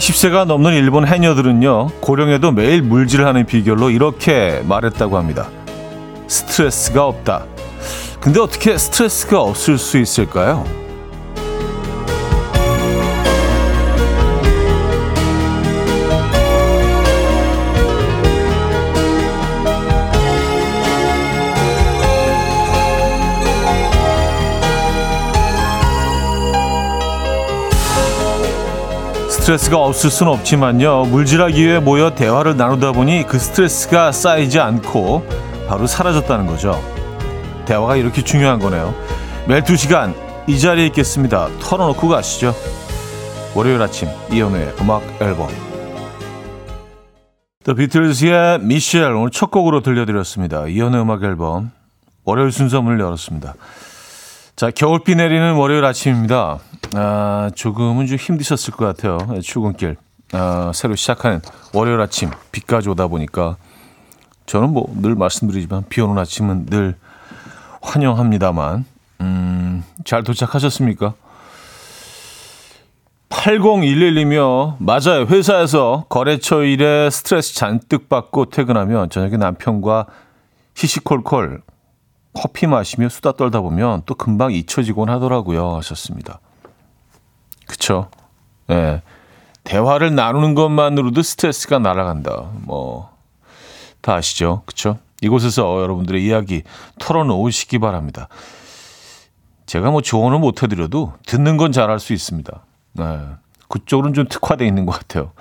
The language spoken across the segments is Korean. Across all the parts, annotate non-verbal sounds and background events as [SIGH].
80세가 넘는 일본 해녀들은요, 고령에도 매일 물질하는 비결로 이렇게 말했다고 합니다. 스트레스가 없다. 근데 어떻게 스트레스가 없을 수 있을까요? 스트레스가 없을 수는 없지만요. 물질하기 위해 모여 대화를 나누다 보니 그 스트레스가 쌓이지 않고 바로 사라졌다는 거죠. 대화가 이렇게 중요한 거네요. 매일 2시간 이 자리에 있겠습니다. 털어놓고 가시죠. 월요일 아침 이연우의 음악 앨범 더 비틀즈의 미셸 오늘 첫 곡으로 들려드렸습니다. 이연우의 음악 앨범 월요일 순서 문을 열었습니다. 자, 겨울비 내리는 월요일 아침입니다. 아, 조금은 좀 힘드셨을 것 같아요. 출근길. 아, 새로 시작하는 월요일 아침 비까지 오다 보니까 저는 뭐 늘 말씀드리지만 비 오는 아침은 늘 환영합니다만 음, 잘 도착하셨습니까? 8011이며 맞아요. 회사에서 거래처 일에 스트레스 잔뜩 받고 퇴근하면 저녁에 남편과 히시콜콜 커피 마시며 수다 떨다 보면 또 금방 잊혀지곤 하더라고요. 하셨습니다. 그쵸? 예. 네. 대화를 나누는 것만으로도 스트레스가 날아간다. 뭐, 다 아시죠? 그쵸? 이곳에서 여러분들의 이야기 털어놓으시기 바랍니다. 제가 뭐 조언을 못 해드려도 듣는 건 잘할 수 있습니다. 네. 그쪽으로는 좀 특화되어 있는 것 같아요.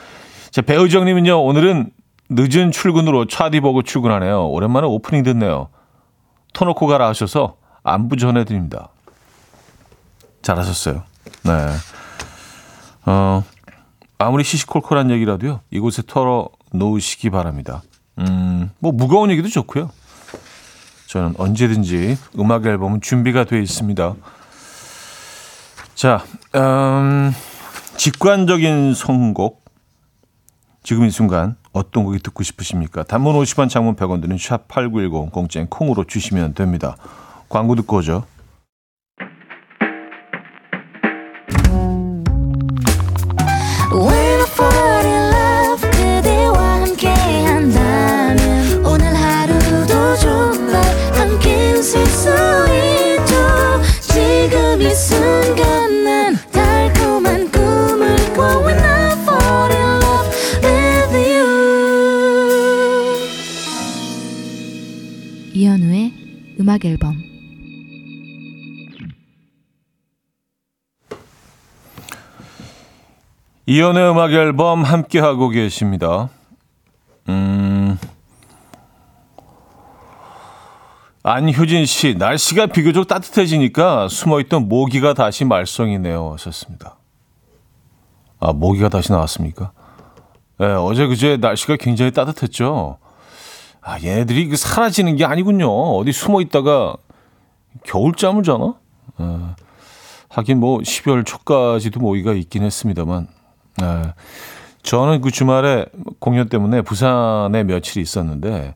자, 배우정님은요, 오늘은 늦은 출근으로 차디버그 출근하네요. 오랜만에 오프닝 듣네요. 터놓고 가라 하셔서 안부 전해드립니다. 잘하셨어요. 네. 어, 아무리 시시콜콜한 얘기라도요, 이곳에 털어 놓으시기 바랍니다. 음, 뭐 무거운 얘기도 좋고요. 저는 언제든지 음악 앨범은 준비가 되어 있습니다. 자, 음, 직관적인 선곡. 지금 이 순간 어떤 곡이 듣고 싶으십니까? 단문 50원, 장문 100원 드는 샵8910 공짜인 콩으로 주시면 됩니다. 광고 듣고 오죠. 이연의 음악 앨범 함께 하고 계십니다. 음. 안효진 씨, 날씨가 비교적 따뜻해지니까 숨어있던 모기가 다시 말썽이네요. 하셨습니다. 아, 모기가 다시 나왔습니까? 네, 어제 그제 날씨가 굉장히 따뜻했죠. 아, 얘네들이 그 사라지는 게 아니군요. 어디 숨어 있다가 겨울잠을 자나? 아, 하긴 뭐 12월 초까지도 모기가 있긴 했습니다만. 아, 저는 그 주말에 공연 때문에 부산에 며칠 있었는데,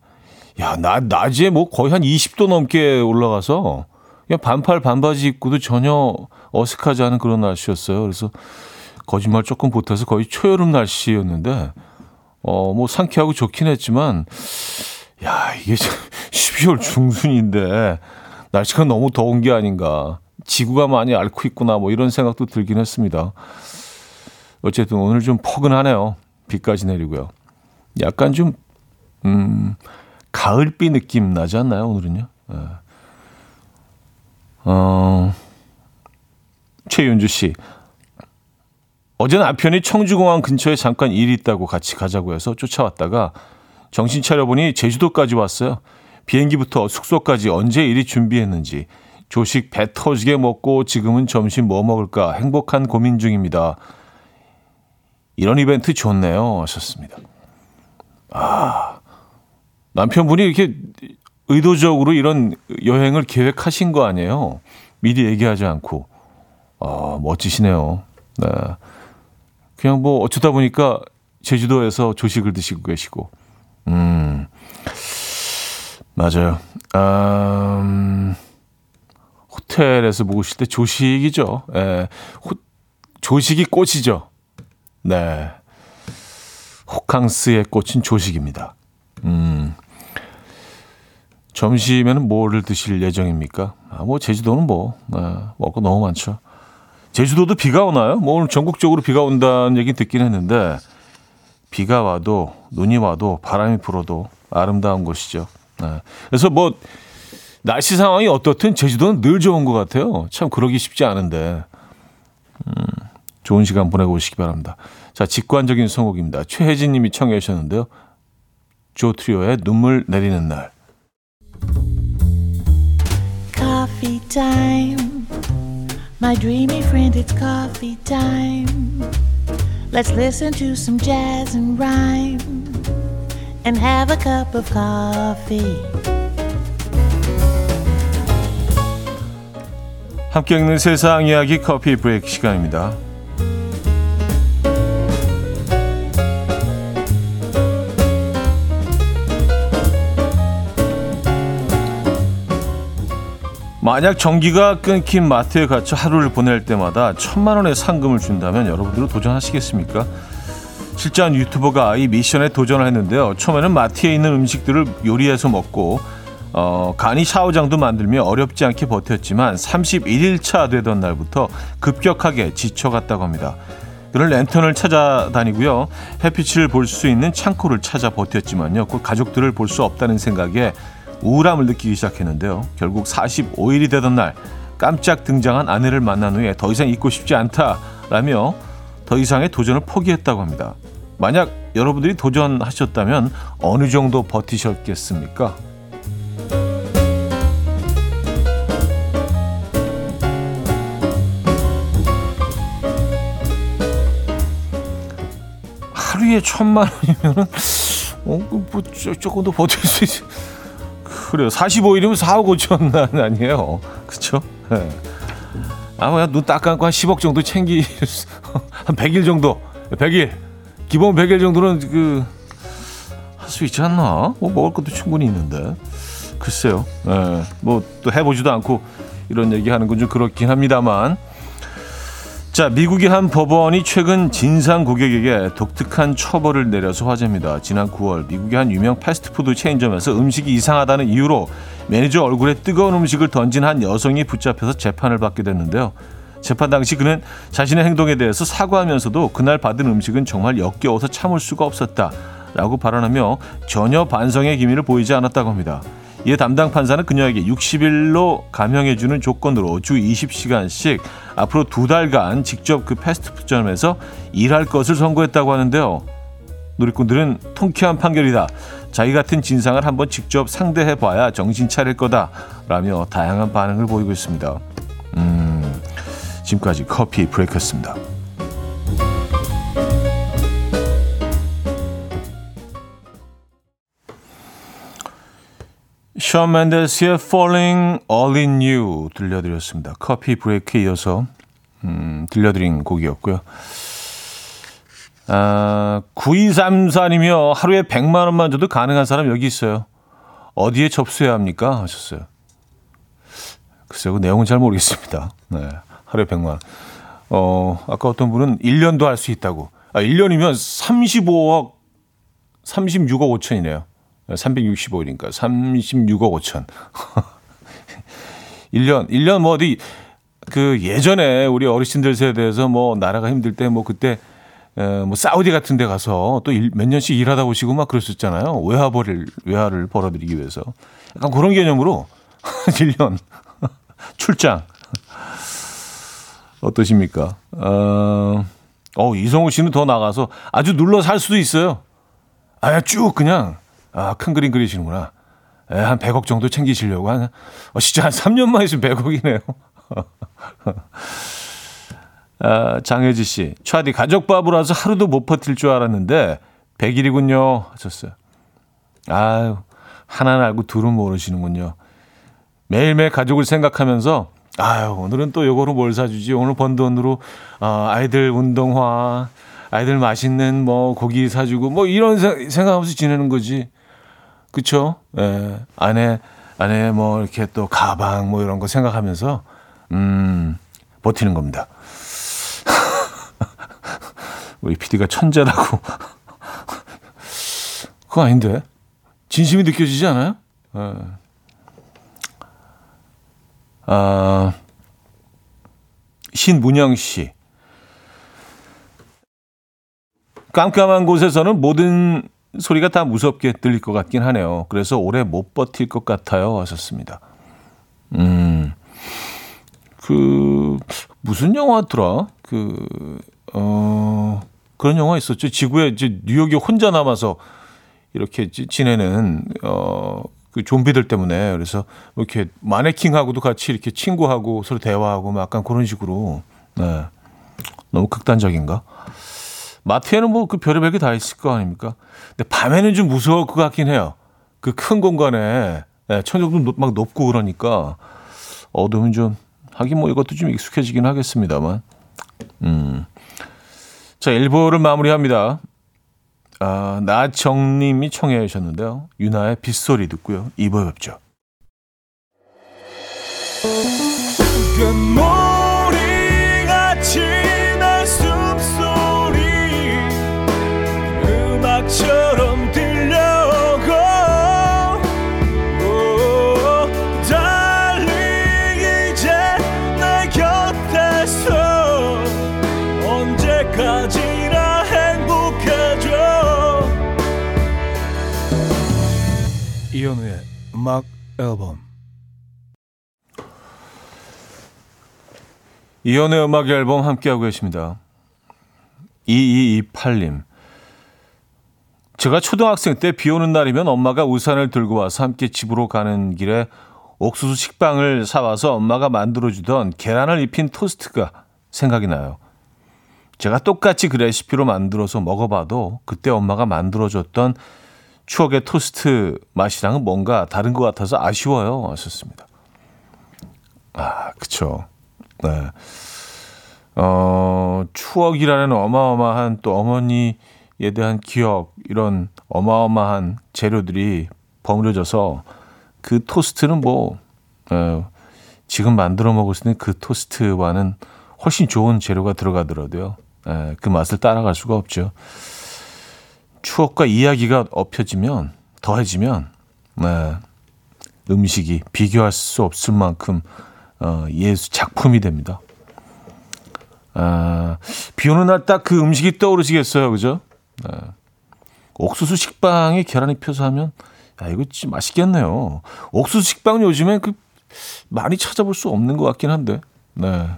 야, 나, 낮에 뭐 거의 한 20도 넘게 올라가서, 그냥 반팔 반바지 입고도 전혀 어색하지 않은 그런 날씨였어요. 그래서 거짓말 조금 보태서 거의 초여름 날씨였는데, 어, 뭐 상쾌하고 좋긴 했지만, 야, 이게 12월 [LAUGHS] 중순인데 날씨가 너무 더운 게 아닌가. 지구가 많이 앓고 있구나. 뭐 이런 생각도 들긴 했습니다. 어쨌든 오늘 좀 포근하네요. 비까지 내리고요. 약간 좀, 음, 가을비 느낌 나지 않나요, 오늘은요? 네. 어, 최윤주 씨. 어제 남편이 청주공항 근처에 잠깐 일이 있다고 같이 가자고 해서 쫓아왔다가 정신 차려보니 제주도까지 왔어요. 비행기부터 숙소까지 언제 일이 준비했는지 조식 배 터지게 먹고 지금은 점심 뭐 먹을까 행복한 고민 중입니다. 이런 이벤트 좋네요. 하셨습니다. 아, 남편분이 이렇게 의도적으로 이런 여행을 계획하신 거 아니에요? 미리 얘기하지 않고. 아, 멋지시네요. 네. 그냥 뭐 어쩌다 보니까 제주도에서 조식을 드시고 계시고. 음, 맞아요. 음, 호텔에서 먹으실 때 조식이죠. 예, 호, 조식이 꽃이죠. 네. 호캉스에 꽂힌 조식입니다. 음, 점심에는 뭐를 드실 예정입니까? 아, 뭐 제주도는 뭐 아, 먹고 너무 많죠. 제주도도 비가 오나요? 뭐 오늘 전국적으로 비가 온다는 얘기 듣긴 했는데 비가 와도 눈이 와도 바람이 불어도 아름다운 곳이죠. 네. 그래서 뭐 날씨 상황이 어떻든 제주도는 늘 좋은 것 같아요. 참 그러기 쉽지 않은데 음, 좋은 시간 보내고 오시기 바랍니다. 자 직관적인 선곡입니다. 최혜진 님이 청해 주셨는데요. 조트리오의 눈물 내리는 날. Coffee time. My dreamy friend, it's coffee time. Let's listen to some jazz and rhyme and have a cup of coffee. 함께 읽는 세상 이야기 커피 브레이크 시간입니다. 만약 전기가 끊긴 마트에 갇혀 하루를 보낼 때마다 천만 원의 상금을 준다면 여러분들은 도전하시겠습니까? 실제 한 유튜버가 이 미션에 도전을 했는데요. 처음에는 마트에 있는 음식들을 요리해서 먹고 어, 간이 샤워장도 만들며 어렵지 않게 버텼지만 31일차 되던 날부터 급격하게 지쳐갔다고 합니다. 그는 랜턴을 찾아다니고요. 햇빛을 볼 수 있는 창고를 찾아 버텼지만요. 그 가족들을 볼 수 없다는 생각에 우울함을 느끼기 시작했는데요. 결국 45일이 되던 날 깜짝 등장한 아내를 만난 후에 더 이상 있고 싶지 않다라며 더 이상의 도전을 포기했다고 합니다. 만약 여러분들이 도전하셨다면 어느 정도 버티셨겠습니까? 하루에 천만 원이면 어, 뭐 조금 더 버틸 수 있어. 그래요. 45일이면 4억 5천 아니에요. 그쵸? 네. 아마 눈딱 감고 한 10억 정도 챙기, [LAUGHS] 한 100일 정도, 100일. 기본 100일 정도는 그, 할 수 있지 않나? 뭐 먹을 것도 충분히 있는데. 글쎄요. 네. 뭐또 해보지도 않고 이런 얘기 하는 건 좀 그렇긴 합니다만. 자, 미국의 한 법원이 최근 진상 고객에게 독특한 처벌을 내려서 화제입니다. 지난 9월 미국의 한 유명 패스트푸드 체인점에서 음식이 이상하다는 이유로 매니저 얼굴에 뜨거운 음식을 던진 한 여성이 붙잡혀서 재판을 받게 됐는데요. 재판 당시 그는 자신의 행동에 대해서 사과하면서도 그날 받은 음식은 정말 역겨워서 참을 수가 없었다라고 발언하며 전혀 반성의 기미를 보이지 않았다고 합니다. 이에 담당 판사는 그녀에게 60일로 감형해주는 조건으로 주 20시간씩 앞으로 두 달간 직접 그 패스트푸드점에서 일할 것을 선고했다고 하는데요. 누리꾼들은 통쾌한 판결이다. 자기 같은 진상을 한번 직접 상대해봐야 정신 차릴 거다. 라며 다양한 반응을 보이고 있습니다. 음, 지금까지 커피 브레이크였습니다. 션 맨데스의 Falling All In You 들려드렸습니다. 커피 브레이크에 이어서 음, 들려드린 곡이었고요. 아, 9234님이요. 하루에 100만 원만 줘도 가능한 사람 여기 있어요. 어디에 접수해야 합니까? 하셨어요. 글쎄요. 그 내용은 잘 모르겠습니다. 네. 하루에 100만 원. 어, 아까 어떤 분은 1년도 할 수 있다고. 아, 1년이면 35억, 36억 5천이네요. 365일이니까 36억 5천. 1년, 1년 뭐 어디, 그 예전에 우리 어르신들 세대에서 뭐 나라가 힘들 때 뭐 그때 에, 뭐 사우디 같은 데 가서 또 몇 년씩 일하다 오시고 막 그랬었잖아요. 외화벌을, 외화를 벌어들이기 위해서. 약간 그런 개념으로 [LAUGHS] 1년 [LAUGHS] 출장. 어떠십니까? 어, 어, 이성우 씨는 더 나가서 아주 눌러 살 수도 있어요. 아야, 쭉 그냥 아, 큰 그림 그리시는구나. 에, 한 100억 정도 챙기시려고 한, 어, 진짜 한 3년만 있으면 100억이네요. 아, 장혜지 씨, 차디 가족 밥으로와서 하루도 못 버틸 줄 알았는데 100일이군요. 하셨어요. 아유, 하나는 알고 둘은 모르시는군요. 매일매일 가족을 생각하면서 아유, 오늘은 또 요거로 뭘 사주지? 오늘 번 돈으로 어, 아이들 운동화, 아이들 맛있는 뭐 고기 사주고 뭐 이런 생각하면서 지내는 거지. 그쵸? 예. 아내, 아내 뭐 이렇게 또 가방 뭐 이런 거 생각하면서, 음, 버티는 겁니다. [LAUGHS] 우리 PD가 천재라고 [LAUGHS] 그거 아닌데. 진심이 느껴지지 않아요? 네. 아, 신문영 씨. 깜깜한 곳에서는 모든 소리가 다 무섭게 들릴 것 같긴 하네요. 그래서 오래 못 버틸 것 같아요. 하셨습니다. 음, 그, 무슨 영화더라? 그, 어, 그런 영화 있었죠. 지구에 이제 뉴욕이 혼자 남아서 이렇게 지내는, 어, 그 좀비들 때문에 그래서 이렇게 마네킹하고도 같이 이렇게 친구하고 서로 대화하고 막 약간 그런 식으로 네. 너무 극단적인가? 마트에는 뭐 그 별의별 게 다 있을 거 아닙니까? 근데 밤에는 좀 무서울 것 같긴 해요. 그 큰 공간에 네, 천정도 막 높고 그러니까 어두우면 좀 하긴 뭐 이것도 좀 익숙해지긴 하겠습니다만. 음. 자, 1부를 마무리합니다. 아, 나정님이 청해 주셨는데요. 유나의 빗소리 듣고요. 2부에 뵙죠. 음악 앨범 이현우의 음악 앨범 함께하고 계십니다. 2228님 제가 초등학생 때 비 오는 날이면 엄마가 우산을 들고 와서 함께 집으로 가는 길에 옥수수 식빵을 사와서 엄마가 만들어주던 계란을 입힌 토스트가 생각이 나요. 제가 똑같이 그 레시피로 만들어서 먹어봐도 그때 엄마가 만들어줬던 추억의 토스트 맛이랑은 뭔가 다른 것 같아서 아쉬워요. 하셨습니다. 아, 그쵸. 네. 어, 추억이라는 어마어마한 또 어머니에 대한 기억, 이런 어마어마한 재료들이 버무려져서 그 토스트는 뭐, 어, 지금 만들어 먹을 수 있는 그 토스트와는 훨씬 좋은 재료가 들어가더라도요. 에, 그 맛을 따라갈 수가 없죠. 추억과 이야기가 엎혀지면 더해지면 네, 음식이 비교할 수 없을 만큼 어, 예수 작품이 됩니다. 아, 비 오는 날 딱 그 음식이 떠오르시겠어요, 그죠? 네. 옥수수 식빵에 계란이 펴서 하면 야 이거 진짜 맛있겠네요. 옥수수 식빵 요즘에 그 많이 찾아볼 수 없는 것 같긴 한데, 네.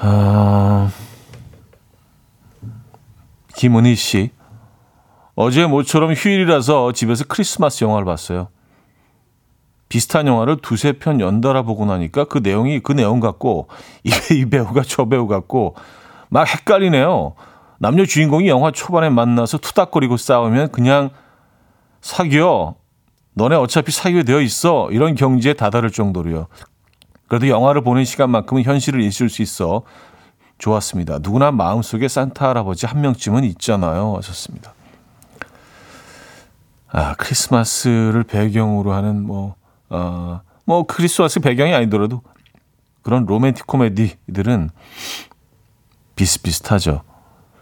아. 김은희 씨. 어제 모처럼 휴일이라서 집에서 크리스마스 영화를 봤어요. 비슷한 영화를 두세 편 연달아 보고 나니까 그 내용이 그 내용 같고 이 배우가 저 배우 같고 막 헷갈리네요. 남녀 주인공이 영화 초반에 만나서 투닥거리고 싸우면 그냥 사귀어. 너네 어차피 사귀게 되어 있어. 이런 경지에 다다를 정도로요. 그래도 영화를 보는 시간만큼은 현실을 잊을 수 있어 좋았습니다. 누구나 마음속에 산타 할아버지 한 명쯤은 있잖아요. 하셨습니다. 아, 크리스마스를 배경으로 하는 뭐, 어, 뭐, 크리스마스 배경이 아니더라도 그런 로맨틱 코미디들은 비슷비슷하죠.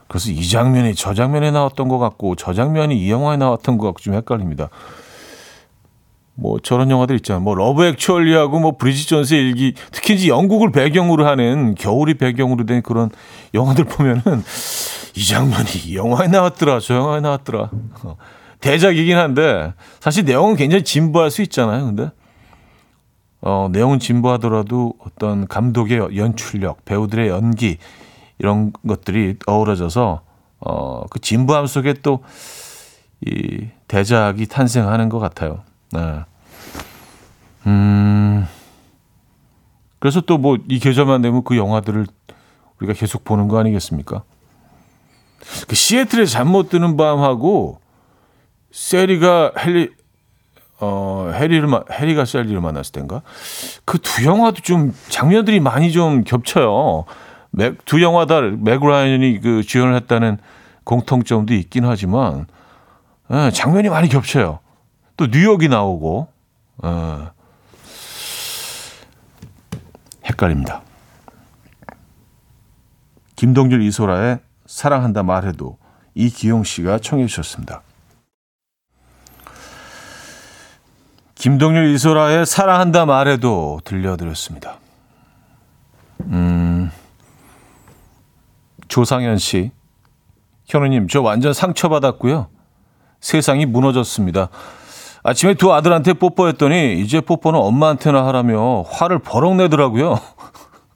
그래서 이 장면이 저 장면에 나왔던 것 같고, 저 장면이 이 영화에 나왔던 것 같고 좀 헷갈립니다. 뭐 저런 영화들 있잖아요. 뭐 러브 액츄얼리하고 뭐 브리짓 존스의 일기 특히 이제 영국을 배경으로 하는 겨울이 배경으로 된 그런 영화들 보면은 이 장면이 이 영화에 나왔더라. 저 영화에 나왔더라. 어, 대작이긴 한데 사실 내용은 굉장히 진부할 수 있잖아요. 근데 어, 내용은 진부하더라도 어떤 감독의 연출력, 배우들의 연기 이런 것들이 어우러져서 어, 그 진부함 속에 또 이 대작이 탄생하는 것 같아요. 네. 음. 그래서 또 뭐 이 계절만 되면 그 영화들을 우리가 계속 보는 거 아니겠습니까? 그 시애틀에 잠못 드는 밤하고 세리가 헨리 어 해리를 해리가 셀리를 만났을 때인가 그 두 영화도 좀 장면들이 많이 좀 겹쳐요. 맥, 두 영화 다 맥라이언이 그 주연을 했다는 공통점도 있긴 하지만 예, 장면이 많이 겹쳐요. 또 뉴욕이 나오고 어, 헷갈립니다. 김동률 이소라의 사랑한다 말해도 이기용 씨가 청해 주셨습니다. 김동률 이소라의 사랑한다 말해도 들려드렸습니다. 음, 조상현 씨. 현우님, 저 완전 상처받았고요. 세상이 무너졌습니다. 아침에 두 아들한테 뽀뽀했더니 이제 뽀뽀는 엄마한테나 하라며 화를 버럭 내더라고요.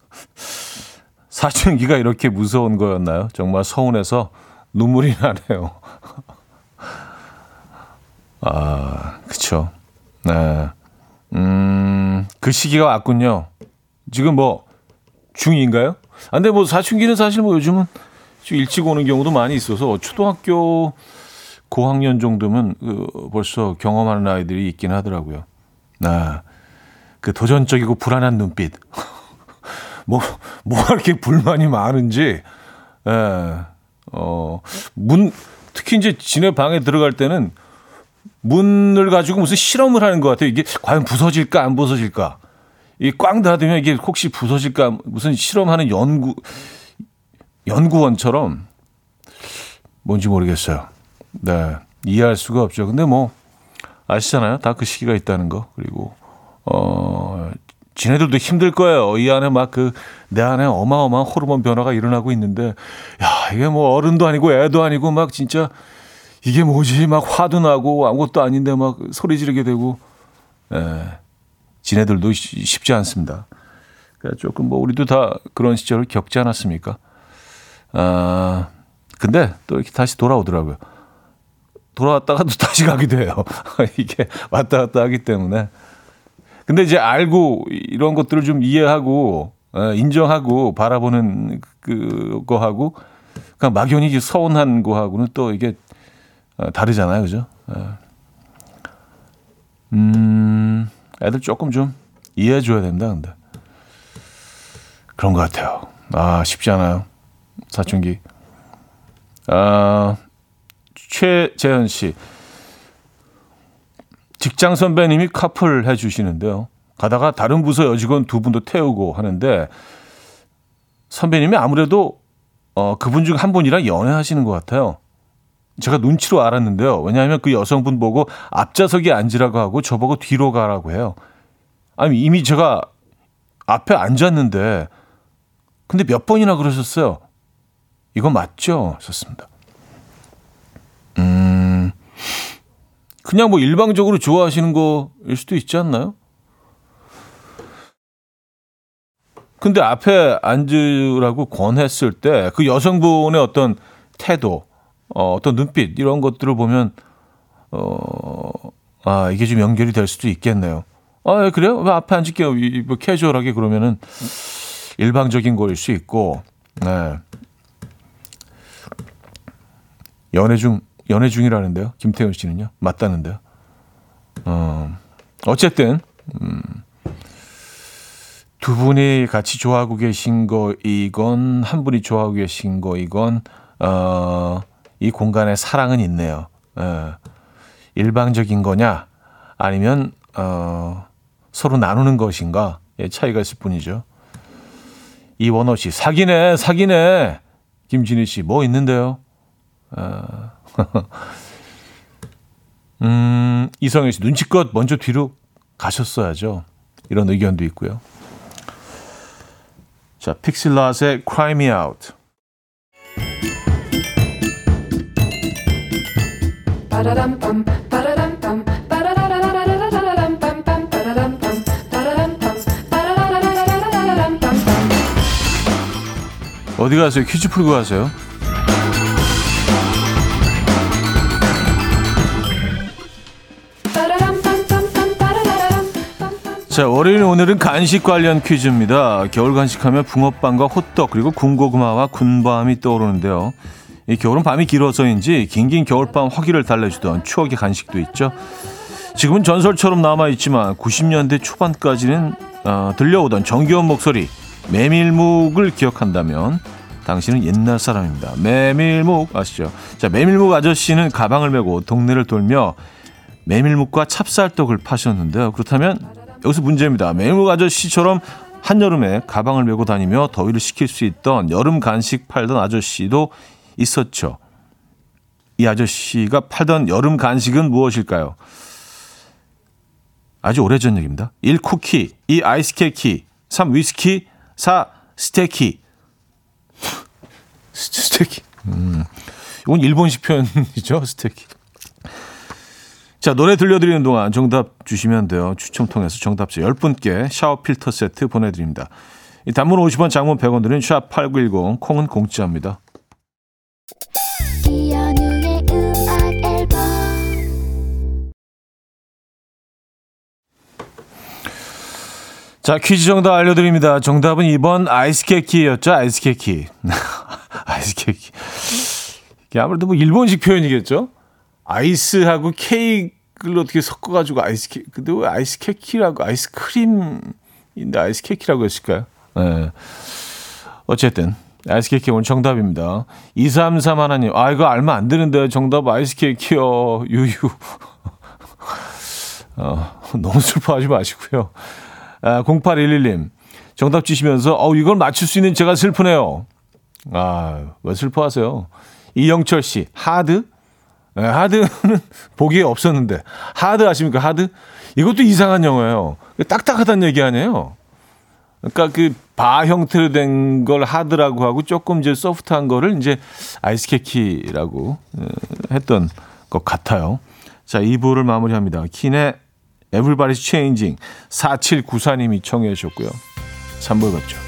[LAUGHS] 사춘기가 이렇게 무서운 거였나요? 정말 서운해서 눈물이 나네요. [LAUGHS] 아, 그쵸. 네. 음, 그 시기가 왔군요. 지금 뭐, 중2인가요? 아, 근데 뭐 사춘기는 사실 뭐 요즘은 좀 일찍 오는 경우도 많이 있어서 초등학교 고학년 정도면 그 벌써 경험하는 아이들이 있긴 하더라고요. 아, 그 도전적이고 불안한 눈빛. [LAUGHS] 뭐, 뭐가 이렇게 불만이 많은지, 예, 어, 문, 특히 이제 지네 방에 들어갈 때는 문을 가지고 무슨 실험을 하는 것 같아요. 이게 과연 부서질까, 안 부서질까. 이 꽝 닫으면 이게 혹시 부서질까, 무슨 실험하는 연구, 연구원처럼 뭔지 모르겠어요. 네. 이해할 수가 없죠. 근데 뭐, 아시잖아요. 다 그 시기가 있다는 거. 그리고, 어, 지네들도 힘들 거예요. 이 안에 막 그, 내 안에 어마어마한 호르몬 변화가 일어나고 있는데, 야, 이게 뭐 어른도 아니고 애도 아니고 막 진짜, 이게 뭐지? 막 화도 나고 아무것도 아닌데 막 소리 지르게 되고, 예. 지네들도 쉽지 않습니다. 그러니까 조금 뭐 우리도 다 그런 시절을 겪지 않았습니까? 아, 근데 또 이렇게 다시 돌아오더라고요. 돌아왔다가도 [LAUGHS] 다시 가기도 해요. [LAUGHS] 이게 왔다 갔다 하기 때문에. 근데 이제 알고 이런 것들을 좀 이해하고 어, 인정하고 바라보는 그거하고 그냥 막연히 서운한 거하고는 또 이게 어, 다르잖아요, 그죠? 어. 음, 애들 조금 좀 이해해줘야 된다, 근데. 그런 것 같아요. 아, 쉽지 않아요. 사춘기. 아, 최재현 씨. 직장 선배님이 카풀 해주시는데요. 가다가 다른 부서 여직원 두 분도 태우고 하는데 선배님이 아무래도 어, 그분 중 한 분이랑 연애하시는 것 같아요. 제가 눈치로 알았는데요. 왜냐하면 그 여성분 보고 앞좌석에 앉으라고 하고 저보고 뒤로 가라고 해요. 아니, 이미 제가 앞에 앉았는데, 근데 몇 번이나 그러셨어요. 이거 맞죠? 썼습니다. 그냥 뭐 일방적으로 좋아하시는 거일 수도 있지 않나요? 근데 앞에 앉으라고 권했을 때 그 여성분의 어떤 태도, 어, 어떤 눈빛 이런 것들을 보면 어, 아 이게 좀 연결이 될 수도 있겠네요. 아 예, 그래요? 왜 앞에 앉을게요. 뭐 캐주얼하게 그러면은 일방적인 거일 수 있고, 네. 연애 중 연애 중이라는데요. 김태현 씨는요? 맞다는데요. 어, 어쨌든 음, 두 분이 같이 좋아하고 계신 거이건 한 분이 좋아하고 계신 거이건 어, 이 공간에 사랑은 있네요. 예. 일방적인 거냐 아니면 어, 서로 나누는 것인가 의 차이가 있을 뿐이죠. 이원호 씨 사기네 사기네 김진희 씨 뭐 있는데요? 어, [LAUGHS] 음, 이성현 씨 눈치껏 먼저 뒤로 가셨어야죠. 이런 의견도 있고요. 자, 픽실라스의 Cry Me Out. 어디 가세요? 퀴즈 풀고 가세요. 자, 월요일 오늘은 간식 관련 퀴즈입니다. 겨울 간식하면 붕어빵과 호떡 그리고 군고구마와 군밤이 떠오르는데요. 이 겨울은 밤이 길어서인지 긴긴 겨울밤 허기를 달래주던 추억의 간식도 있죠. 지금은 전설처럼 남아있지만 90년대 초반까지는 어, 들려오던 정겨운 목소리 메밀묵을 기억한다면 당신은 옛날 사람입니다. 메밀묵 아시죠? 자, 메밀묵 아저씨는 가방을 메고 동네를 돌며 메밀묵과 찹쌀떡을 파셨는데요. 그렇다면 여기서 문제입니다. 메밀묵 아저씨처럼 한여름에 가방을 메고 다니며 더위를 식힐 수 있던 여름 간식 팔던 아저씨도 있었죠. 이 아저씨가 팔던 여름 간식은 무엇일까요? 아주 오래전 얘기입니다. 1. 쿠키 2. 아이스 케이키 3. 위스키 4. 스테이키 [LAUGHS] 스테이키 음, 이건 일본식 표현이죠 스테이키 자 노래 들려드리는 동안 정답 주시면 돼요. 추첨 통해서 정답자 10분께 샤워 필터 세트 보내드립니다. 이 단문 50원 장문 100원 드린 샵8910 콩은 공짜입니다. 자, 퀴즈 정답 알려드립니다. 정답은 2번 아이스케이키였죠. 아이스케이키. [LAUGHS] 아이스케이키. 이게 아무래도 뭐 일본식 표현이겠죠. 아이스하고 케이크를 어떻게 섞어가지고 아이스 케이크. 근데 왜 아이스 케이키라고 아이스크림인데 아이스 케이키라고 했을까요? 네. 어쨌든 아이스 케이크 오늘 정답입니다. 233 하나님. 아 이거 알면 안 되는데 정답 아이스 케이크요. 유유. [LAUGHS] 어, 너무 슬퍼하지 마시고요. 아, 0811님. 정답 주시면서, 어, 이걸 맞출 수 있는 제가 슬프네요. 아, 왜 슬퍼하세요? 이영철 씨, 하드? 네, 하드는 [LAUGHS] 보기에 없었는데. 하드 아십니까? 하드? 이것도 이상한 영어예요. 딱딱하다는 얘기 아니에요? 그러니까 그 바 형태로 된 걸 하드라고 하고 조금 이제 소프트한 거를 이제 아이스케키라고 어, 했던 것 같아요. 자, 2부를 마무리합니다. 킨의 Everybody's Changing 4794님이 청해 주셨고요. 3부에 뵙죠.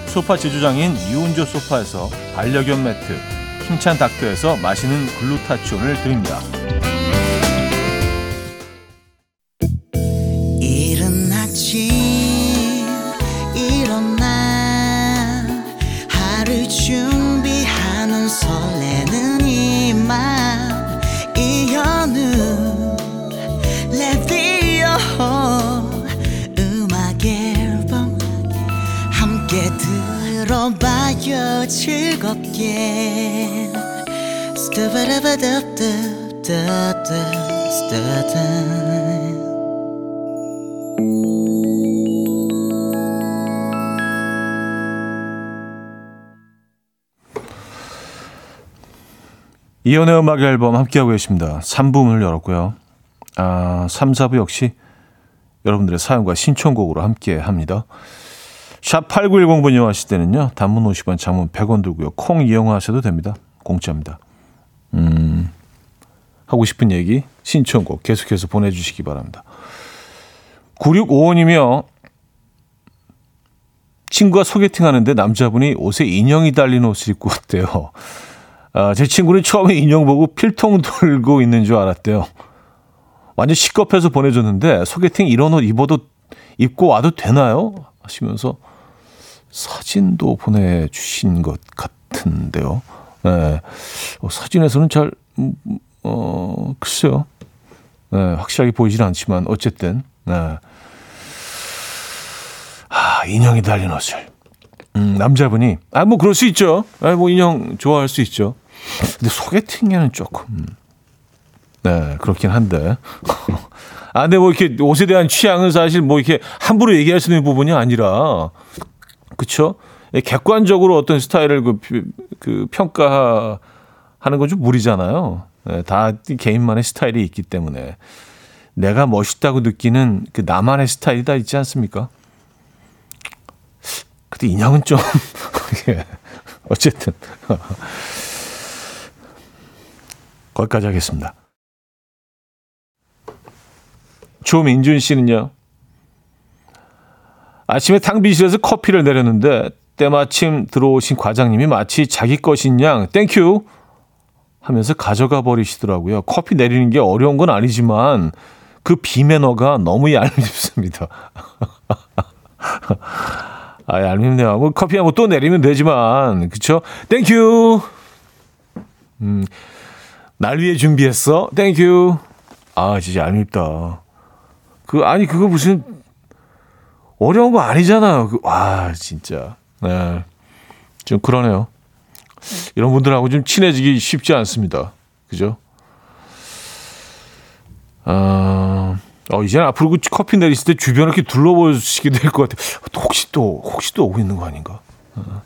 소파 제조장인 유운조 소파에서 반려견 매트 힘찬 닥터에서 마시는 글루타치온을 드립니다. 이연의 음악 앨범 함께하고 계십니다. 3부문을 열었고요. 아, 3, 4부 역시 여러분들의 사연과 신청곡으로 함께 합니다. 샵 8910번 이용하실 때는요. 단문 50원, 장문 100원 들고요. 콩 이용하셔도 됩니다. 공짜입니다. 음, 하고 싶은 얘기, 신청곡 계속해서 보내주시기 바랍니다. 9655님이요. 친구가 소개팅 하는데 남자분이 옷에 인형이 달린 옷을 입고 왔대요. 아, 제 친구는 처음에 인형 보고 필통 들고 있는 줄 알았대요. 완전 시겁해서 보내줬는데 소개팅 이런 옷 입어도 입고 와도 되나요? 하시면서 사진도 보내주신 것 같은데요. 네. 어, 사진에서는 잘, 음, 어, 글쎄요. 네, 확실하게 보이지는 않지만, 어쨌든, 네. 하, 아, 인형이 달린 옷을. 음, 남자분이. 아, 뭐, 그럴 수 있죠. 아, 뭐, 인형 좋아할 수 있죠. 근데 소개팅에는 조금. 네, 그렇긴 한데. [LAUGHS] 아, 근데 뭐 이렇게 옷에 대한 취향은 사실 뭐 이렇게 함부로 얘기할 수 있는 부분이 아니라, 그쵸? 예, 객관적으로 어떤 스타일을 그, 그 평가하는 건 좀 무리잖아요. 네, 다 개인만의 스타일이 있기 때문에. 내가 멋있다고 느끼는 그 나만의 스타일이 다 있지 않습니까? 근데 인형은 좀, [LAUGHS] 예. 어쨌든. [LAUGHS] 거기까지 하겠습니다. 조민준 씨는요. 아침에 탕비실에서 커피를 내렸는데 때마침 들어오신 과장님이 마치 자기 것인 양 thank you 하면서 가져가 버리시더라고요. 커피 내리는 게 어려운 건 아니지만 그 비매너가 너무 얄밉습니다. [LAUGHS] 아, 얄밉네요. 뭐 커피 한번 또 내리면 되지만 그쵸? Thank you. 음, 날 위해 준비했어. Thank you. 아, 진짜 얄밉다. 그 아니 그거 무슨 어려운 거 아니잖아요. 그, 와 진짜 네. 좀 그러네요. 이런 분들하고 좀 친해지기 쉽지 않습니다. 그죠? 어, 어 이제는 앞으로 그 커피 내리실 때 주변을 이렇게 둘러보시게 될 것 같아요. 혹시 또 혹시 또 오고 있는 거 아닌가? 어.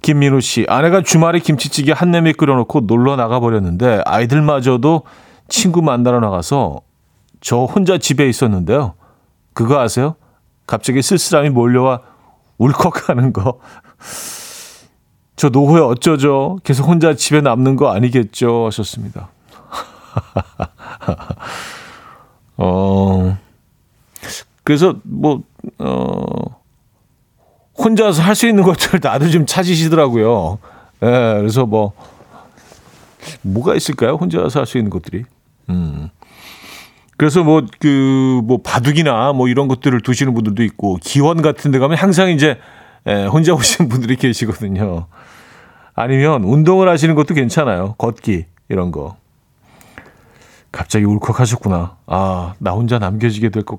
김민우 씨, 아내가 주말에 김치찌개 한 냄비 끓여놓고 놀러 나가버렸는데 아이들마저도 친구 만나러 나가서 저 혼자 집에 있었는데요. 그거 아세요? 갑자기 쓸쓸함이 몰려와 울컥하는 거. 저 노후에 어쩌죠? 계속 혼자 집에 남는 거 아니겠죠? 하셨습니다. [LAUGHS] 어, 그래서 뭐, 어, 혼자서 할 수 있는 것들 다들 좀 찾으시더라고요. 예, 그래서 뭐, 뭐가 있을까요? 혼자서 할 수 있는 것들이. 음. 그래서 뭐, 그, 뭐, 바둑이나 뭐 이런 것들을 두시는 분들도 있고, 기원 같은 데 가면 항상 이제, 예, 혼자 오시는 분들이 계시거든요. 아니면 운동을 하시는 것도 괜찮아요. 걷기, 이런 거. 갑자기 울컥하셨구나. 아, 나 혼자 남겨지게 될 것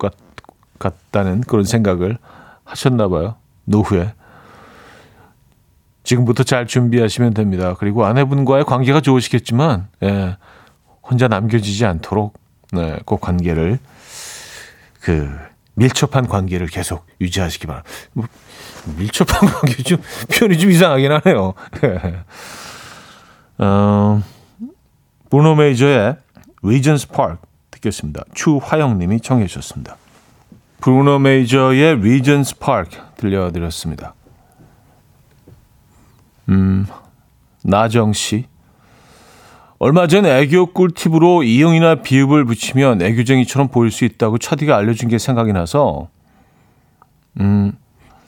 같다는 그런 생각을 하셨나 봐요. 노후에. 지금부터 잘 준비하시면 됩니다. 그리고 아내분과의 관계가 좋으시겠지만, 예, 혼자 남겨지지 않도록, 네, 그 관계를, 그, 밀접한 관계를 계속 유지하시기 바랍니다. 뭐, 밀접한 [LAUGHS] 관계 좀, 표현이 좀 이상하긴 하네요. 어, 브루노 메이저의 리전스 파크 듣겠습니다. 추화영 님이 청해 주셨습니다. 브루노 메이저의 리전스 파크 들려드렸습니다. 음, 나정 씨. 얼마 전 애교 꿀팁으로 이응이나 비읍을 붙이면 애교쟁이처럼 보일 수 있다고 차디가 알려준 게 생각이 나서, 음,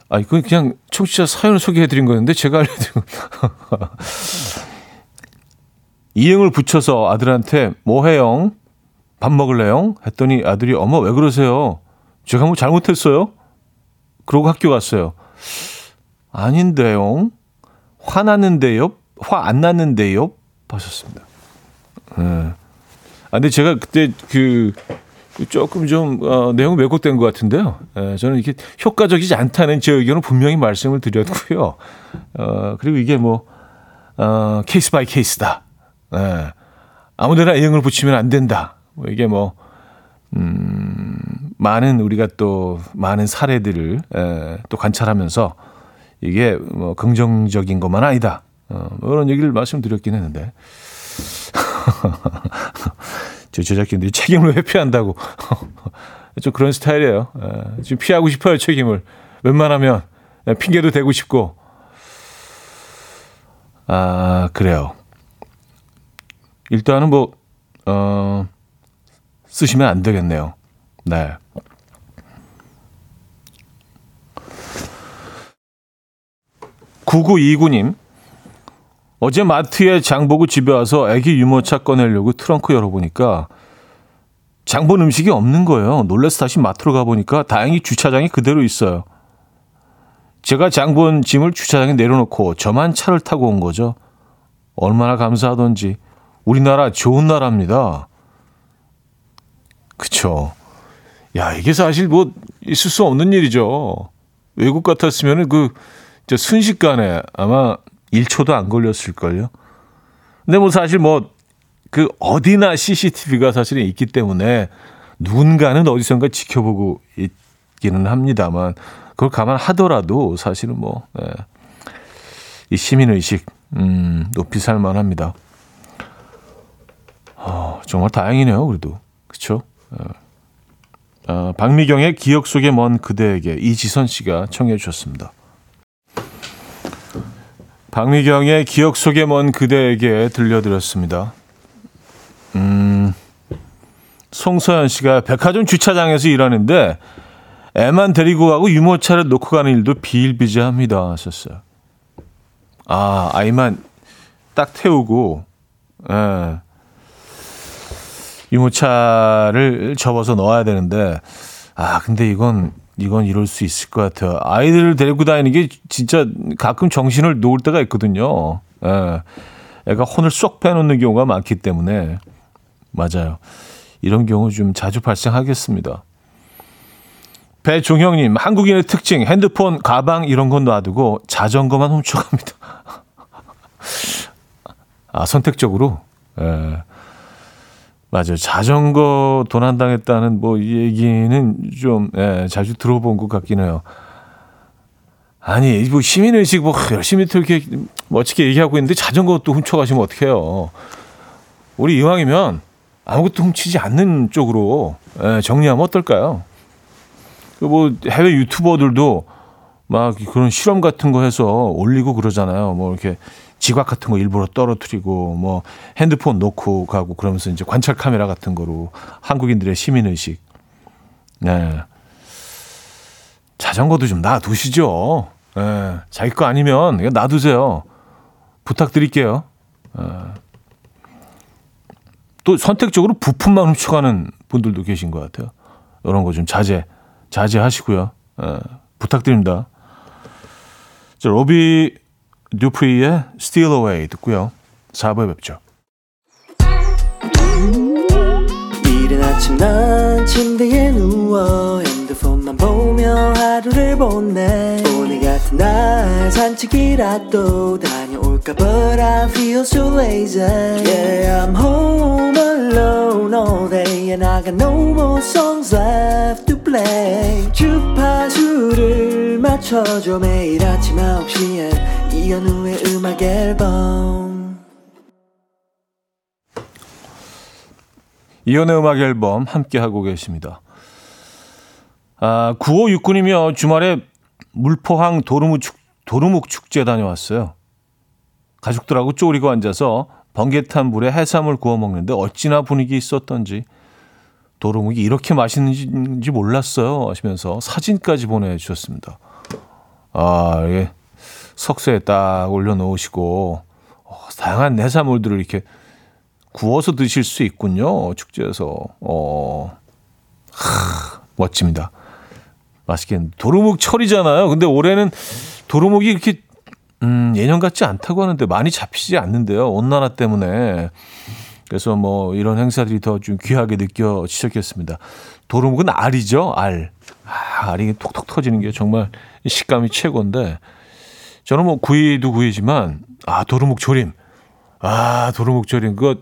아, 이건 그냥 청취자 사연을 소개해드린 거였는데 제가 알려드린 거. [LAUGHS] 이응을 붙여서 아들한테 뭐 해요? 밥 먹을래요? 했더니 아들이 어머 왜 그러세요? 제가 뭐 잘못했어요? 그러고 학교 갔어요. 아닌데요. 화났는데요? 화 안 났는데요? 하셨습니다. 예. 아, 근데 제가 그때 그 조금 좀 어, 내용 왜곡된 것 같은데요. 예, 저는 이게 효과적이지 않다는 제 의견을 분명히 말씀을 드렸고요. 어, 그리고 이게 뭐 어, case by case다. 예, 아무데나 이응을 붙이면 안 된다. 뭐 이게 뭐 음, 많은 우리가 또 많은 사례들을 에, 또 관찰하면서 이게 뭐 긍정적인 것만 아니다. 어, 뭐 이런 얘기를 말씀드렸긴 했는데 [LAUGHS] 저 제작진들이 책임을 회피한다고 [LAUGHS] 좀 그런 스타일이에요. 에, 지금 피하고 싶어요 책임을 웬만하면 핑계도 대고 싶고 아 그래요. 일단은 뭐 어. 쓰시면 안 되겠네요. 네. 구구이구님 어제 마트에 장보고 집에 와서 애기 유모차 꺼내려고 트렁크 열어보니까 장본 음식이 없는 거예요. 놀래서 다시 마트로 가보니까 다행히 주차장이 그대로 있어요. 제가 장본 짐을 주차장에 내려놓고 저만 차를 타고 온 거죠. 얼마나 감사하던지. 우리나라 좋은 나라입니다. 그쵸. 야, 이게 사실 뭐, 있을 수 없는 일이죠. 외국 같았으면은 그, 저 순식간에 아마 1초도 안 걸렸을걸요. 근데 뭐 사실 뭐, 그 어디나 CCTV가 사실은 있기 때문에 누군가는 어디선가 지켜보고 있기는 합니다만 그걸 감안하더라도 사실은 뭐, 예. 이 시민의식, 음, 높이 살만 합니다. 어, 정말 다행이네요, 그래도. 그쵸? 예. 어, 박미경의 기억 속에 먼 그대에게 이지선 씨가 청해 주셨습니다. 박미경의 기억 속에 먼 그대에게 들려드렸습니다. 음, 송서연 씨가 백화점 주차장에서 일하는데 애만 데리고 가고 유모차를 놓고 가는 일도 비일비재합니다 하셨어요. 아 아이만 딱 태우고 예. 유모차를 접어서 넣어야 되는데 아 근데 이건 이건 이럴 수 있을 것 같아요. 아이들을 데리고 다니는 게 진짜 가끔 정신을 놓을 때가 있거든요. 예. 애가 혼을 쏙 빼놓는 경우가 많기 때문에 맞아요. 이런 경우 좀 자주 발생하겠습니다. 배종형님, 한국인의 특징, 핸드폰, 가방 이런 건 놔두고 자전거만 훔쳐갑니다. [LAUGHS] 아, 선택적으로? 예. 맞아요. 자전거 도난당했다는 뭐 얘기는 좀 예, 자주 들어본 것 같긴 해요. 아니 뭐 시민의식 뭐 열심히 또 이렇게 멋지게 얘기하고 있는데 자전거 또 훔쳐가시면 어떡해요. 우리 이왕이면 아무것도 훔치지 않는 쪽으로 예, 정리하면 어떨까요? 그뭐 해외 유튜버들도 막 그런 실험 같은 거 해서 올리고 그러잖아요. 뭐 이렇게 지각 같은 거 일부러 떨어뜨리고 뭐 핸드폰 놓고 가고 그러면서 이제 관찰 카메라 같은 거로 한국인들의 시민 의식. 네. 자전거도 좀 놔두시죠. 네. 자기 거 아니면 이거 놔두세요. 부탁드릴게요. 네. 또 선택적으로 부품만 훔쳐가는 분들도 계신 것 같아요. 이런 거 좀 자제, 자제하시고요. 네. 부탁드립니다. 자, 로비 듀프리의 Steal Away 듣고요. 4부에 뵙죠. 이른 아침 난 침대에 누워 핸드폰만 보며 하루를 보내 오늘 같은 날 산책이라도 다녀올까 But I feel so lazy Yeah I'm home alone all day And I got no more songs left to play 맞춰줘 매일 아침 9시에 이현우의 음악 앨범 이현우의 음악 앨범 함께하고 계십니다. 아, 9569님이요. 주말에 물포항 도루묵, 축, 도루묵 축제 다녀왔어요. 가족들하고 쪼리고 앉아서 번개탄 불에 해삼을 구워 먹는데 어찌나 분위기 있었던지 도루묵이 이렇게 맛있는지 몰랐어요 하시면서 사진까지 보내주셨습니다. 아, 이게 석쇠에 딱 올려놓으시고 어, 다양한 해산물들을 이렇게 구워서 드실 수 있군요. 축제에서. 어, 하, 멋집니다. 맛있겠는데. 도루묵 철이잖아요. 근데 올해는 도루묵이 이렇게 음, 예년 같지 않다고 하는데 많이 잡히지 않는데요. 온난화 때문에. 그래서 뭐 이런 행사들이 더 좀 귀하게 느껴지셨겠습니다. 도루묵은 알이죠, 알. 아, 알이 톡톡 터지는 게 정말 식감이 최고인데 저는 뭐 구이도 구이지만 아 도루묵 조림, 아 도루묵 조림 그거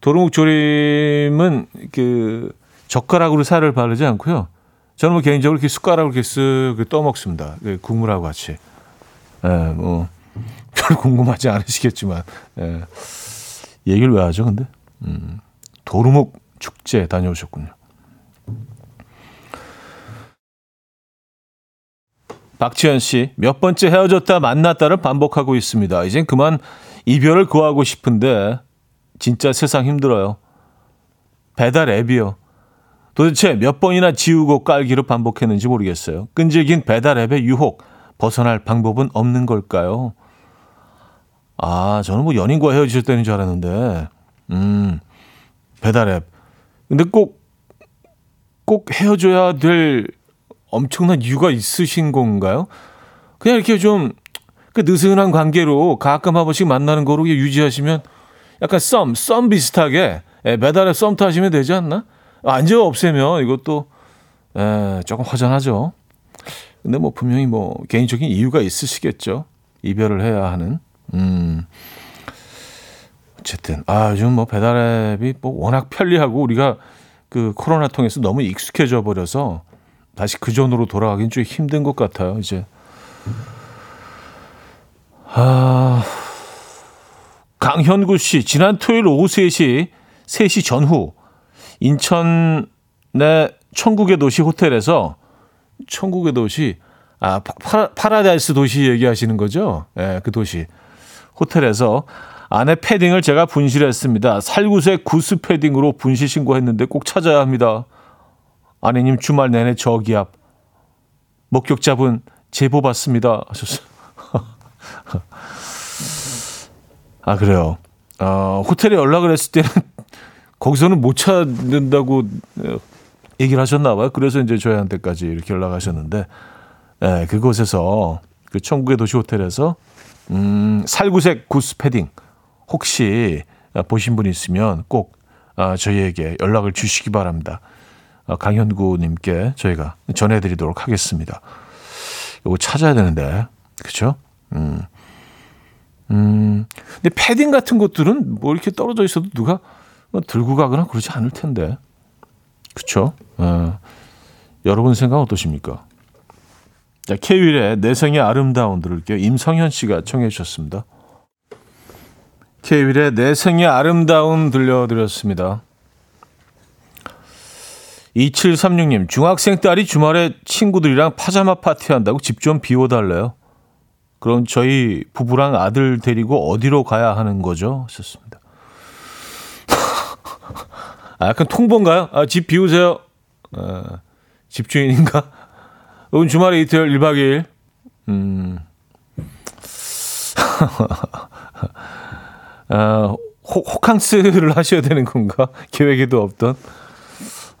도루묵 조림은 그 젓가락으로 살을 바르지 않고요. 저는 뭐 개인적으로 이렇게 숟가락으로 이렇게 쓱 떠먹습니다. 그 국물하고 같이. 예, 뭐, [LAUGHS] 별 궁금하지 않으시겠지만, 예. 얘기를 왜 하죠, 근데? 음, 도루묵 축제 다녀오셨군요. 박지현 씨, 몇 번째 헤어졌다 만났다를 반복하고 있습니다. 이젠 그만 이별을 구하고 싶은데, 진짜 세상 힘들어요. 배달 앱이요. 도대체 몇 번이나 지우고 깔기로 반복했는지 모르겠어요. 끈질긴 배달 앱의 유혹, 벗어날 방법은 없는 걸까요? 아, 저는 뭐 연인과 헤어지셨다는 줄 알았는데, 음, 배달 앱. 근데 꼭, 꼭 헤어져야 될 엄청난 이유가 있으신 건가요? 그냥 이렇게 좀, 그 느슨한 관계로 가끔 한 번씩 만나는 거로 유지하시면 약간 썸, 썸 비슷하게 예, 배달에 썸 타시면 되지 않나? 완전 없애면 이것도 에, 조금 허전하죠. 근데 뭐 분명히 뭐 개인적인 이유가 있으시겠죠. 이별을 해야 하는. 음. 어쨌든 아 요즘 뭐 배달앱이 뭐 워낙 편리하고 우리가 그 코로나 통해서 너무 익숙해져 버려서 다시 그 전으로 돌아가긴 좀 힘든 것 같아요. 이제 아 강현구 씨 지난 토요일 오후 3시 3시 전후 인천 네 천국의 도시 호텔에서 천국의 도시 아 파, 파라다이스 도시 얘기하시는 거죠? 예, 네, 그 도시 호텔에서 아내 패딩을 제가 분실했습니다. 살구색 구스 패딩으로 분실 신고했는데 꼭 찾아야 합니다. 아내님 주말 내내 저기압. 목격자분 제보 받습니다. 하셨어요. [LAUGHS] 아, 그래요. 어, 호텔에 연락을 했을 때는 [LAUGHS] 거기서는 못 찾는다고 어, 얘기를 하셨나 봐요. 그래서 이제 저희한테까지 이렇게 연락하셨는데, 예, 그곳에서 그 천국의 도시 호텔에서 음, 살구색 구스 패딩 혹시 보신 분 있으면 꼭 아, 저희에게 연락을 주시기 바랍니다. 아, 강현구님께 저희가 전해드리도록 하겠습니다. 이거 찾아야 되는데, 그렇죠? 음, 음, 근데 패딩 같은 것들은 뭐 이렇게 떨어져 있어도 누가 뭐 들고 가거나 그러지 않을 텐데, 그렇죠? 어, 여러분 생각 어떠십니까? 자, 케이윌의 내생의 아름다운 들을게요. 임성현 씨가 청해 주셨습니다. 케이윌의 내 생의 아름다움 들려드렸습니다. 2736님, 중학생 딸이 주말에 친구들이랑 파자마 파티한다고 집 좀 비워달래요. 그럼 저희 부부랑 아들 데리고 어디로 가야 하는 거죠? 하셨습니다. [LAUGHS] 아, 약간 통보인가요? 아, 집 비우세요. 아, 집주인인가? 오늘 주말에 이틀 1박 2일. 음. [LAUGHS] 아, 호, 호캉스를 하셔야 되는 건가? [LAUGHS] 계획에도 없던.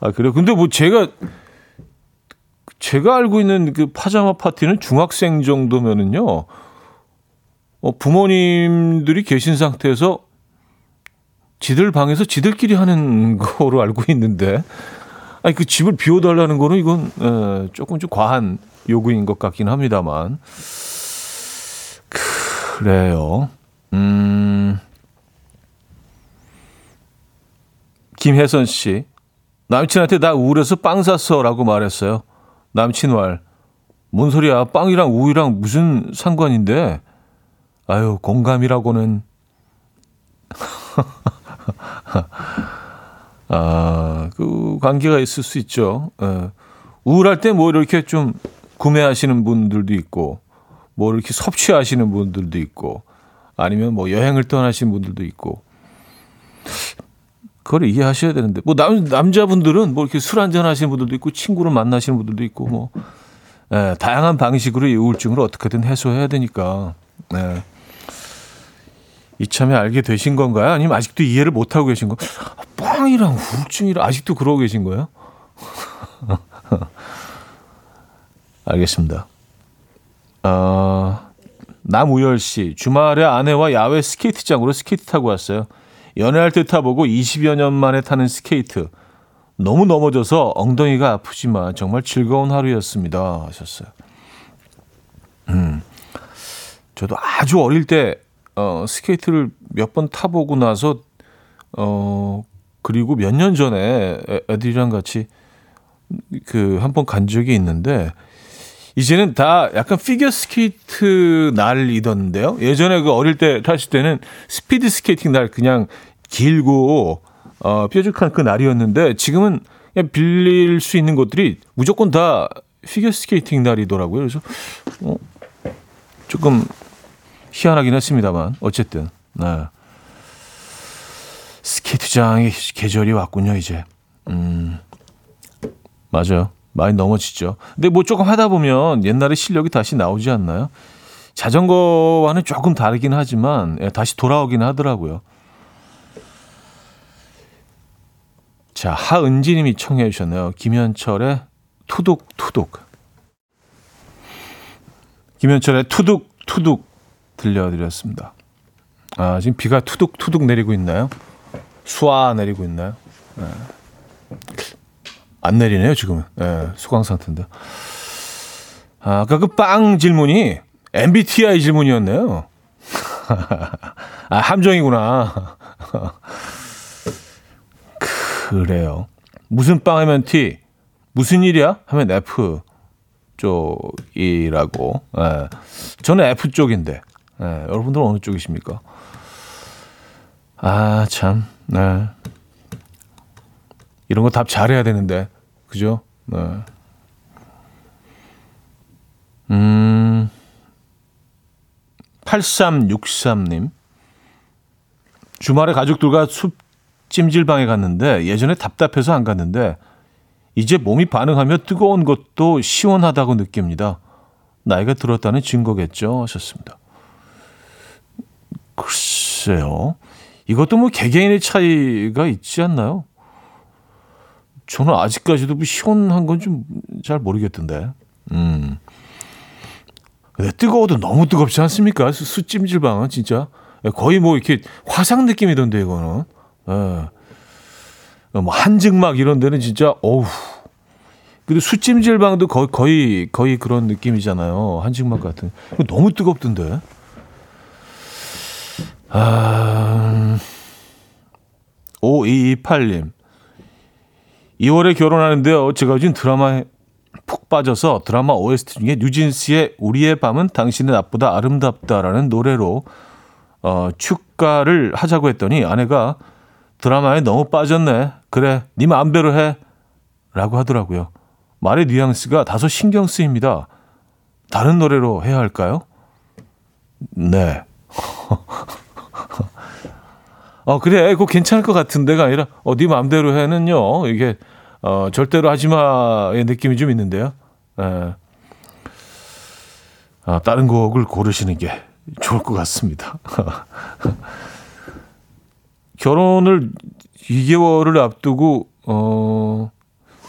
아, 그래요? 근데 뭐 제가, 제가 알고 있는 그 파자마 파티는 중학생 정도면은요, 어, 부모님들이 계신 상태에서 지들 방에서 지들끼리 하는 거로 알고 있는데, 아니, 그 집을 비워달라는 거는 이건, 에, 조금 좀 과한 요구인 것 같긴 합니다만. 그래요. 음. 김혜선 씨. 남친한테 나 우울해서 빵 샀어라고 말했어요. 남친 말. 뭔 소리야? 빵이랑 우유랑 무슨 상관인데? 아유, 공감이라고는. [LAUGHS] 아, 그 관계가 있을 수 있죠. 예. 우울할 때 뭐 이렇게 좀 구매하시는 분들도 있고, 뭐 이렇게 섭취하시는 분들도 있고, 아니면 뭐 여행을 떠나시는 분들도 있고. 그걸 이해하셔야 되는데 뭐 남, 남자분들은 뭐 이렇게 술 한잔 하시는 분들도 있고 친구를 만나시는 분들도 있고 뭐 예, 다양한 방식으로 이 우울증을 어떻게든 해소해야 되니까 예. 이참에 알게 되신 건가요? 아니면 아직도 이해를 못 하고 계신 거? 빵이랑 우울증이랑 아직도 그러고 계신 거예요? [LAUGHS] 알겠습니다. 어, 남우열 씨 주말에 아내와 야외 스케이트장으로 스케이트 타고 왔어요. 연애할 때 타보고 20여 년 만에 타는 스케이트. 너무 넘어져서 엉덩이가 아프지만 정말 즐거운 하루였습니다. 하셨어요. 음. 저도 아주 어릴 때, 어, 스케이트를 몇 번 타보고 나서, 어, 그리고 몇 년 전에 애들이랑 같이 그 한 번 간 적이 있는데, 이제는 다 약간 피겨 스케이트 날이던데요. 예전에 그 어릴 때 타실 때는 스피드 스케이팅 날 그냥 길고 어, 뾰족한 그 날이었는데 지금은 그냥 빌릴 수 있는 것들이 무조건 다 피겨 스케이팅 날이더라고요. 그래서 어, 조금 희한하긴 했습니다만 어쨌든 네. 스케이트장의 계절이 왔군요 이제. 음 맞아요. 많이 넘어지죠. 근데 뭐 조금 하다 보면 옛날에 실력이 다시 나오지 않나요? 자전거와는 조금 다르긴 하지만 예, 다시 돌아오긴 하더라고요. 자, 하은지 님이 청해 주셨네요. 김현철의 투둑투둑. 김현철의 투둑투둑 들려드렸습니다. 아, 지금 비가 투둑투둑 내리고 있나요? 수아 내리고 있나요? 네. 안 내리네요, 지금은. 예, 수강 상태인데. 아, 아까 그 빵 질문이 MBTI 질문이었네요. [LAUGHS] 아, 함정이구나. [LAUGHS] 그래요. 무슨 빵 하면 T, 무슨 일이야? 하면 F 쪽이라고. 예. 저는 F 쪽인데. 예, 여러분들은 어느 쪽이십니까? 아, 참. 네. 이런 거 답 잘해야 되는데. 그죠? 네. 음. 8363님. 주말에 가족들과 숲 찜질방에 갔는데 예전에 답답해서 안 갔는데 이제 몸이 반응하며 뜨거운 것도 시원하다고 느낍니다. 나이가 들었다는 증거겠죠. 하셨습니다. 글쎄요. 이것도 뭐 개개인의 차이가 있지 않나요? 저는 아직까지도 뭐 시원한 건 좀 잘 모르겠던데. 음. 근데 뜨거워도 너무 뜨겁지 않습니까? 수, 찜질방은 진짜. 거의 뭐 이렇게 화상 느낌이던데, 이거는. 예. 뭐 한증막 이런 데는 진짜, 어우. 근데 수찜질방도 거의, 거의, 거의 그런 느낌이잖아요. 한증막 같은. 너무 뜨겁던데. 아, 5228님. 2월에 결혼하는데요. 제가 요즘 드라마에 푹 빠져서 드라마 OST 중에 뉴진스의 우리의 밤은 당신은 나보다 아름답다라는 노래로 어, 축가를 하자고 했더니 아내가 드라마에 너무 빠졌네. 그래, 네 마음대로 해. 라고 하더라고요. 말의 뉘앙스가 다소 신경 쓰입니다. 다른 노래로 해야 할까요? 네. [LAUGHS] 어, 그래, 그거 괜찮을 것 같은데가 아니라, 어, 네 마음대로 해는요, 이게, 어, 절대로 하지 마의 느낌이 좀 있는데요. 예. 아, 다른 곡을 고르시는 게 좋을 것 같습니다. [LAUGHS] 결혼을 2개월을 앞두고, 어,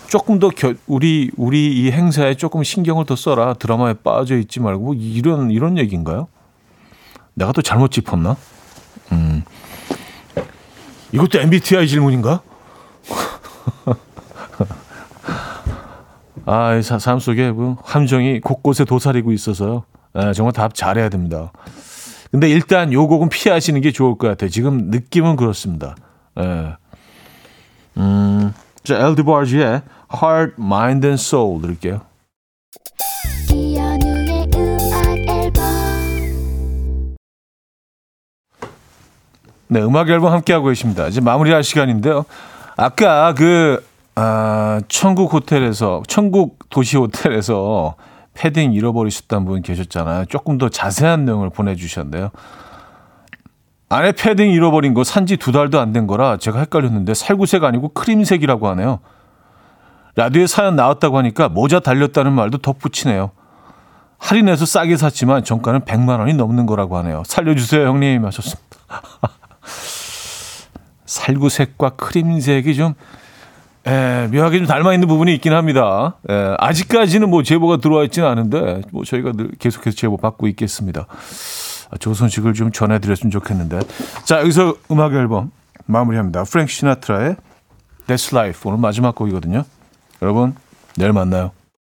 조금 더 겨, 우리, 우리 이 행사에 조금 신경을 더 써라. 드라마에 빠져 있지 말고, 이런, 이런 얘기인가요? 내가 또 잘못 짚었나? 음. 이것도 MBTI 질문인가? 아, 삶 속에 그 함정이 곳곳에 도사리고 있어서 아, 정말 답 잘해야 됩니다. 근데 일단 요 곡은 피하시는 게 좋을 것 같아요. 지금 느낌은 그렇습니다. 예. 음, 자, 엘드바지의 Heart, Mind and Soul 들을게요. 네, 음악 앨범 함께하고 계십니다. 이제 마무리할 시간인데요. 아까 그, 아, 천국 호텔에서, 천국 도시 호텔에서 패딩 잃어버리셨다는 분 계셨잖아요. 조금 더 자세한 내용을 보내주셨는데요. 안에 패딩 잃어버린 거 산지 두 달도 안 된 거라 제가 헷갈렸는데 살구색 아니고 크림색이라고 하네요. 라디오에 사연 나왔다고 하니까 모자 달렸다는 말도 덧붙이네요. 할인해서 싸게 샀지만 정가는 100만 원이 넘는 거라고 하네요. 살려주세요 형님 하셨습니다. [LAUGHS] 살구색과 크림색이 좀 에, 묘하게 좀 닮아 있는 부분이 있긴 합니다. 에, 아직까지는 뭐 제보가 들어와 있지는 않은데 뭐 저희가 늘 계속해서 제보 받고 있겠습니다. 아, 좋은 소식을 좀 전해드렸으면 좋겠는데 자 여기서 음악 앨범 마무리합니다. 프랭크 시나트라의 That's Life 오늘 마지막 곡이거든요. 여러분 내일 만나요.